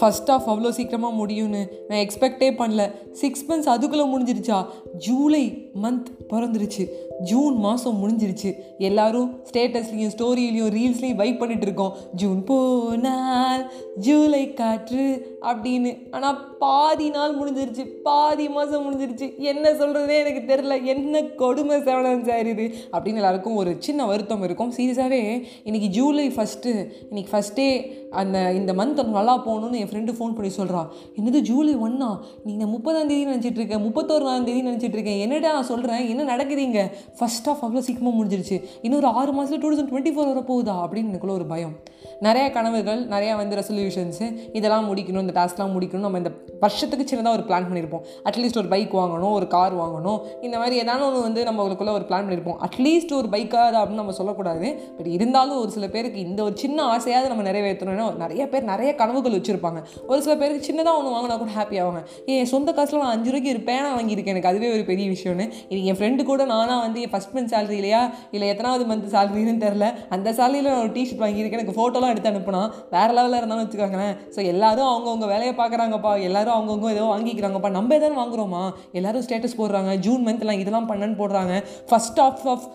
First of அவ்வளோ சீக்கிரமாக முடியும்னு நான் எக்ஸ்பெக்டே பண்ணல. சிக்ஸ் மந்த்ஸ் அதுக்குள்ளே முடிஞ்சிருச்சா? ஜூலை மந்த் பிறந்துருச்சு. ஜூன் மாதம் முடிஞ்சிருச்சு. எல்லாரும் ஸ்டேட்டஸ்லேயும் ஸ்டோரியிலையும் ரீல்ஸ்லேயும் வைப் பண்ணிட்டு இருக்கோம். ஜூன் போனால் ஜூலை காற்று அப்படின்னு. ஆனால் பாதி நாள் முடிஞ்சிருச்சு. பாதி மாதம் முடிஞ்சிருச்சு. என்ன சொல்கிறதே எனக்கு தெரில என்ன கொடுமை செவனன் சார் இது? அப்படின்னு எல்லாருக்கும் ஒரு சின்ன வருத்தம் இருக்கும். சீரியஸாகவே இன்றைக்கி ஜூலை ஃபஸ்ட்டு இன்றைக்கி ஃபஸ்ட்டே அந்த இந்த மந்த் நல்லா போகணுன்னு என் ஃப்ரெண்டு ஃபோன் பண்ணி சொல்கிறா என்னது ஜூலை ஒன்றா நீங்கள் முப்பதாம் தேதி நினச்சிட்டு இருக்கேன் முப்பத்தோராம் தேதி நினச்சிட்டு இருக்கேன் என்னடா நான் சொல்கிறேன் என்ன நடக்குதுங்க ஃபஸ்ட் ஆஃப் அவ்வளோ சீக்கிரமாக முடிஞ்சிருச்சு. இன்னொரு ஆறு மாதத்தில் டூ தௌசண்ட் டுவெண்ட்டி ஃபோர் வர போகுதா அப்படின்னு எனக்குள்ள ஒரு பயம். நிறையா கனவுகள் நிறையா வந்து ரெசல்யூஷன்ஸு இதெல்லாம் முடிக்கணும் இந்த டாஸ்க்லாம் முடிக்கணும். நம்ம இந்த வருஷத்துக்கு சின்னதாக ஒரு பிளான் பண்ணியிருப்போம் அட்லீஸ்ட் ஒரு பைக் வாங்கணும் ஒரு கார் வாங்கணும். இந்த மாதிரி ஏதாவது ஒன்று வந்து நம்ம ஒரு பிளான் பண்ணியிருப்போம் அட்லீஸ்ட் ஒரு பைக்காக அப்படின்னு நம்ம சொல்லக்கூடாது. பட் இருந்தாலும் ஒரு சில பேருக்கு இந்த ஒரு சின்ன ஆசையாவது நம்ம நிறைவேற்றணும்னா நிறைய பேர் நிறைய கனவுகள் வச்சுருப்பாங்க. ஒரு சில பேருக்கு சின்னதாக ஒன்று வாங்கினா கூட ஹாப்பி ஆவாங்க. என் சொந்த காசில் நான் அஞ்சு ரூபாய்க்கு ஒரு பேனா வாங்கியிருக்கேன். எனக்கு அதுவே ஒரு பெரிய விஷயம்னு. இது என் ஃப்ரெண்டு கூட நானாக வந்து என் ஃபஸ்ட் மந்த் சேலரி இல்லையா? இல்லை எத்தனாவது மந்த் சேலரின்னு தெரில அந்த சேலரியில் நான் ஒரு டிஷர்ட் வாங்கியிருக்கேன். எனக்கு ஃபோட்டோலாம் எடுத்து அனுப்புனா வேறு லெவலில் இருந்தாலும் வச்சுக்கோங்களேன். ஸோ எல்லாரும் அவங்கவுங்க வேலையை பார்க்குறாங்கப்பா. எல்லாரும் அவங்கவுங்க ஏதோ வாங்கிக்கிறாங்கப்பா. நம்ம எதாவது வாங்குறோமா? எல்லாரும் ஸ்டேட்டஸ் போடுறாங்க. ஜூன் மந்த்லாம் இதெல்லாம் பண்ணனு போடுறாங்க. First of of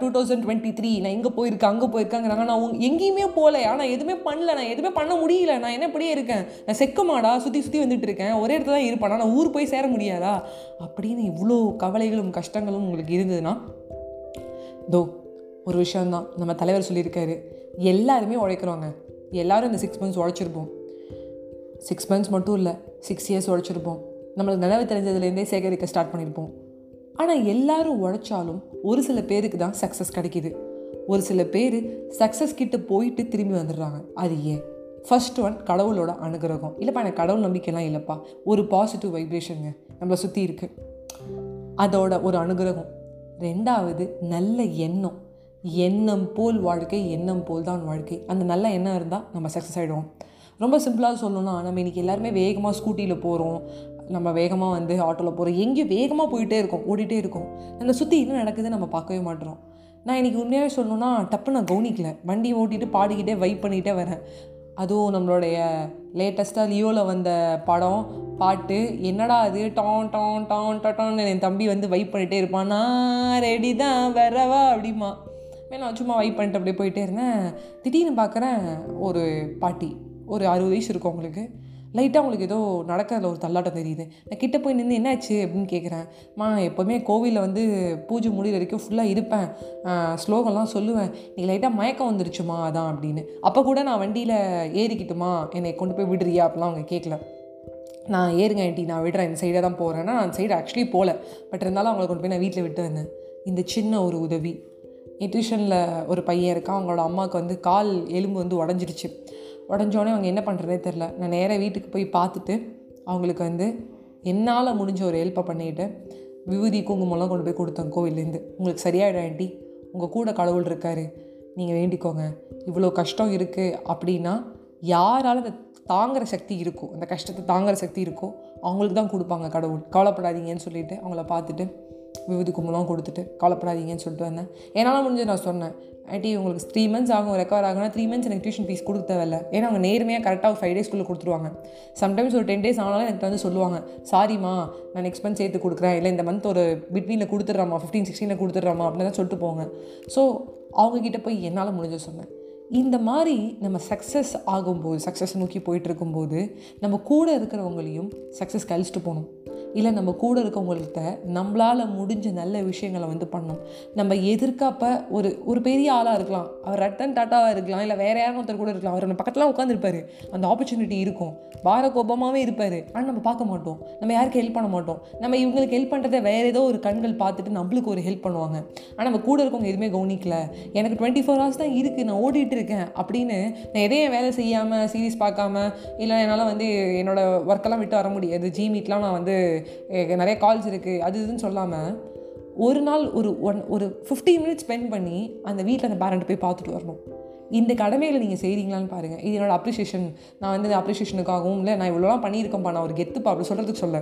two thousand twenty three நான் இங்கே போயிருக்கேன்? அங்கே போயிருக்காங்கிறாங்க. நான் எங்கேயுமே போகல. ஆனால் எதுவுமே பண்ணல. நான் எதுவுமே பண்ண முடியல. நான் என்ன இப்படியே இருக்கேன்? நான் செக்கமாடா? சுற்றி சுற்றி வந்துட்டு இருக்கேன். ஒரே இடத்துல தான் இருப்பேன்? நான் ஊர் போய் சேர முடியாதா? அப்படின்னு இவ்வளோ கவலைகளும் கஷ்டங்களும் உங்களுக்கு இருந்ததுன்னா தோ ஒரு விஷயந்தான் நம்ம தலைவர் சொல்லியிருக்காரு. எல்லாருமே உழைக்கிறோங்க எல்லாரும் இந்த சிக்ஸ் மந்த்ஸ் உழைச்சிருப்போம். சிக்ஸ் மந்த்ஸ் மட்டும் இல்லை சிக்ஸ் இயர்ஸ் உழைச்சிருப்போம். நம்மளுக்கு நிலவு தெரிஞ்சதுலேருந்தே சேகரிக்க ஸ்டார்ட் பண்ணியிருப்போம். ஆனால் எல்லாரும் உழைச்சாலும் ஒரு சில பேருக்கு தான் சக்ஸஸ் கிடைக்கிது. ஒரு சில பேர் சக்ஸஸ் கிட்ட போயிட்டு திரும்பி வந்துடுறாங்க. அது ஏன்? ஃபர்ஸ்ட் ஒன் கடவுளோட அனுகிரகம். இல்லைப்பா எனக்கு கடவுள் நம்பிக்கைலாம் இல்லைப்பா. ஒரு பாசிட்டிவ் வைப்ரேஷனுங்க நம்மளை சுற்றி இருக்குது அதோட ஒரு அனுகிரகம். ரெண்டாவது நல்ல எண்ணம். எண்ணம் போல் வாழ்க்கை எண்ணம் போல் தான் வாழ்க்கை. அந்த நல்ல எண்ணம் இருந்தால் நம்ம சக்ஸஸ் ஆகிடுவோம் ரொம்ப சிம்பிளாக சொல்லணும்னா நம்ம இன்றைக்கி எல்லாருமே வேகமாக ஸ்கூட்டியில் போகிறோம் நம்ம வேகமாக வந்து ஆட்டோவில் போகிறோம் எங்கேயும் வேகமாக போயிட்டே இருக்கோம் ஓடிட்டே இருக்கோம். நம்மளை சுற்றி என்ன நடக்குது நம்ம பார்க்கவே மாட்டோம். நான் இன்றைக்கி உண்மையாகவே சொல்லணும்னா டப்பு நான் கவனிக்கல. வண்டி ஓட்டிகிட்டு பாடிக்கிட்டே வைப் பண்ணிகிட்டே வரேன். அதுவும் நம்மளுடைய லேட்டஸ்ட்டாக லியோவில் வந்த படம் பாட்டு என்னடா அது டான் டான் டான் டான்னு என் தம்பி வந்து வைப் பண்ணிகிட்டே இருப்பான். நான் ரெடி தான் வரவா? அப்படிமா நான் சும்மா வைப் பண்ணிட்டு அப்படியே போயிட்டே இருந்தேன். திடீர்னு பார்க்குறேன் ஒரு பாட்டி ஒரு அறுபது வயசு இருக்கும் அவங்களுக்கு லைட்டாக அவங்களுக்கு ஏதோ நடக்கிறதுல ஒரு தள்ளாட்டம் தெரியுது. நான் கிட்டே போய் நின்று என்னாச்சு? அப்படின்னு கேட்குறேன் மா எப்போவுமே கோவிலில் வந்து பூஜை முடிகிற வரைக்கும் ஃபுல்லாக இருப்பேன். ஸ்லோகம்லாம் சொல்லுவேன். நீ லைட்டாக மயக்கம் வந்துருச்சுமா? அதான் அப்படின்னு. அப்போ கூட நான் வண்டியில் ஏறிக்கிட்டுமா? என்னை கொண்டு போய் விடுறியா? அப்படிலாம் அவங்க கேட்கல நான் ஏறுங்க ஆண்டி நான் விடுறேன். இந்த சைடாக தான் போகிறேன்னா அந்த சைடு ஆக்சுவலி போகல பட் இருந்தாலும் அவங்களை கொண்டு போய் நான் வீட்டில் விட்டு வந்தேன். இந்த சின்ன ஒரு உதவி. என் டியூஷனில் ஒரு பையன் இருக்கான். அவங்களோட அம்மாவுக்கு வந்து கால் எலும்பு வந்து உடஞ்சிருச்சு. உடஞ்சோடனே அவங்க என்ன பண்ணுறதே தெரில நான் நேராக வீட்டுக்கு போய் பார்த்துட்டு அவங்களுக்கு வந்து என்னால் முடிஞ்ச ஒரு ஹெல்ப்பை பண்ணிட்டு விபூதி குங்குமம்லாம் கொண்டு போய் கொடுத்தேன் கோவில்லேருந்து உங்களுக்கு சரியாயிடும் ஆண்டி. உங்கள் கூட கடவுள் இருக்காரு. நீங்கள் வேண்டிக்கோங்க. இவ்வளோ கஷ்டம் இருக்குது அப்படின்னா யாரால் அதை தாங்குற சக்தி இருக்கோ அந்த கஷ்டத்தை தாங்குற சக்தி இருக்கோ அவங்களுக்கு தான் கொடுப்பாங்க கடவுள். கவலைப்படாதீங்கன்னு சொல்லிட்டு அவங்கள பார்த்துட்டு விபூதி கும்பலாம் கொடுத்துட்டு கவலைப்படாதீங்கன்னு சொல்லிட்டு வந்தேன். என்னால் முடிஞ்சு நான் சொன்னேன் ஆண்டி உங்களுக்கு த்ரீ மந்த்ஸ் ஆகும் ரெக்கவர் ஆகும்னா த்ரீ மந்த்ஸ் எனக்கு டியூஷன் ஃபீஸ் கொடுக்க தேவையில்ல. ஏன்னா அவங்க நேர்மையாக கரெக்டாக ஒரு ஃபைவ் டேஸ்க்குள்ளே கொடுத்துருவாங்க. சம்டைம்ஸ் ஒரு டென் டேஸ் ஆனாலும் எனக்கு வந்து சொல்லுவாங்க சாரிம்மா நான் நெக்ஸ்ட் மந்த் சேர்த்து கொடுக்குறேன். இல்லை இந்த மந்த் ஒரு பிட்வீனில் கொடுத்துட்றாமா ஃபிஃப்டீன் சிக்ஸ்டீனில் கொடுத்துட்றாமா அப்படின்னு தான் சொல்லிட்டு போங்க. ஸோ அவங்கக்கிட்ட போய் என்னால் முடிஞ்ச சொன்னேன். இந்த மாதிரி நம்ம சக்ஸஸ் ஆகும்போது சக்ஸஸ் நோக்கி போயிட்டு இருக்கும்போது நம்ம கூட இருக்கிறவங்களையும் சக்ஸஸ் கழிச்சிட்டு போகணும். இல்லை நம்ம கூட இருக்கவங்கள்ட்ட நம்மளால் முடிஞ்ச நல்ல விஷயங்களை வந்து பண்ணணும். நம்ம எதிர்க்காப்ப ஒரு ஒரு பெரிய ஆளாக இருக்கலாம். அவர் ரத்தன் டாட்டாவாக இருக்கலாம். இல்லை வேறு யாரும் ஒருத்தர் கூட இருக்கலாம். அவர் நம்ம பக்கத்தில் உட்காந்துருப்பார் அந்த ஆப்பர்ச்சுனிட்டி இருக்கும். பாரக் ஒபாமாவே இருப்பார். ஆனால் நம்ம பார்க்க மாட்டோம். நம்ம யாருக்கு ஹெல்ப் பண்ண மாட்டோம்? நம்ம இவங்களுக்கு ஹெல்ப் பண்ணுறதை வேறு ஏதோ ஒரு கண்கள் பார்த்துட்டு நம்மளுக்கு ஒரு ஹெல்ப் பண்ணுவாங்க. ஆனால் நம்ம கூட இருக்கவங்க எதுவுமே கவனிக்கல. எனக்கு டுவெண்ட்டி ஃபோர் ஹவர்ஸ் தான் இருக்குது நான் ஓடிட்டு இருக்கேன். அப்படின்னு நான் எதையும் வேலை செய்யாமல் சீரீஸ் பார்க்காம இல்லை என்னால் வந்து என்னோடய ஒர்க்கெல்லாம் விட்டு வர முடியாது. ஜி மீட்லாம் நான் வந்து நிறைய கால்ஸ் இருக்குது அது இதுன்னு சொல்லாமல் ஒரு நாள் ஒரு ஒன் ஒரு ஃபிஃப்டி மினிட்ஸ் ஸ்பெண்ட் பண்ணி அந்த வீட்டில் அந்த பேரண்ட் போய் பார்த்துட்டு வரணும். இந்த கடமைகளை நீங்கள் செய்கிறீங்களான்னு பாருங்கள் இது என்னோடய அப்ரிஷியேஷன் நான் வந்து அப்ரிஷியேஷனுக்காகவும் இல்லை நான் இவ்வளோலாம் பண்ணியிருக்கேன்ப்பா நான் ஒரு கெத்துப்பா அப்படி சொல்கிறதுக்கு சொல்ல.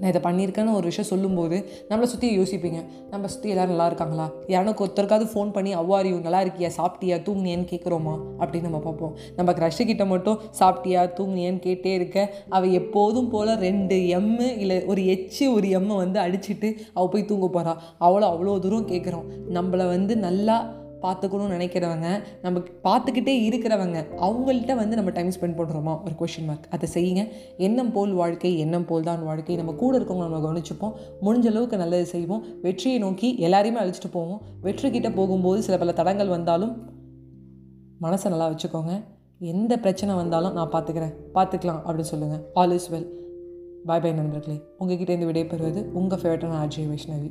நான் இதை பண்ணியிருக்கேன்னு ஒரு விஷயம் சொல்லும்போது நம்மளை சுற்றி யோசிப்பீங்க. நம்ம சுற்றி எல்லோரும் நல்லா இருக்காங்களா? யாருக்கு ஒருத்தருக்காவது ஃபோன் பண்ணி அவ்வாரியூ நல்லா இருக்கியா? சாப்பிட்டியா? தூங்குனியான்னு கேட்குறோமா? அப்படின்னு நம்ம பார்ப்போம். நம்ம க்ரஷு கிட்ட மட்டும் சாப்பிட்டியா? தூங்குனியான்னு கேட்டே இருக்க. அவள் எப்போதும் போல் ரெண்டு எம்மு இல்லை ஒரு எச்சு ஒரு எம்மை வந்து அடிச்சுட்டு அவள் போய் தூங்க போகிறா அவ்வளோ அவ்வளோ தூரம் கேட்குறோம். நம்மளை வந்து நல்லா பார்த்துக்கணும்னு நினைக்கிறவங்க நம்ம பார்த்துக்கிட்டே இருக்கிறவங்க அவங்கள்ட்ட வந்து நம்ம டைம் ஸ்பெண்ட் பண்ணுறோமா? ஒரு கொஷின் மார்க் அதை செய்யுங்க. எண்ணம் போல் வாழ்க்கை எண்ணம் போல் தான் வாழ்க்கை. நம்ம கூட இருக்கவங்க நம்ம கவனிச்சுப்போம். முடிஞ்ச அளவுக்கு நல்லது செய்வோம். வெற்றியை நோக்கி எல்லாரையுமே அழிச்சிட்டு போவோம். வெற்றிக்கிட்ட போகும்போது சில பல தடங்கள் வந்தாலும் மனசை நல்லா வச்சுக்கோங்க. எந்த பிரச்சனை வந்தாலும் நான் பார்த்துக்கிறேன். பார்த்துக்கலாம் அப்படின்னு சொல்லுங்கள் all is well bye bye நண்பர்களே. உங்ககிட்ட இந்த விடைபெறுவது உங்கள் ஃபேவரட்டான அஜய் வைஷ்ணவி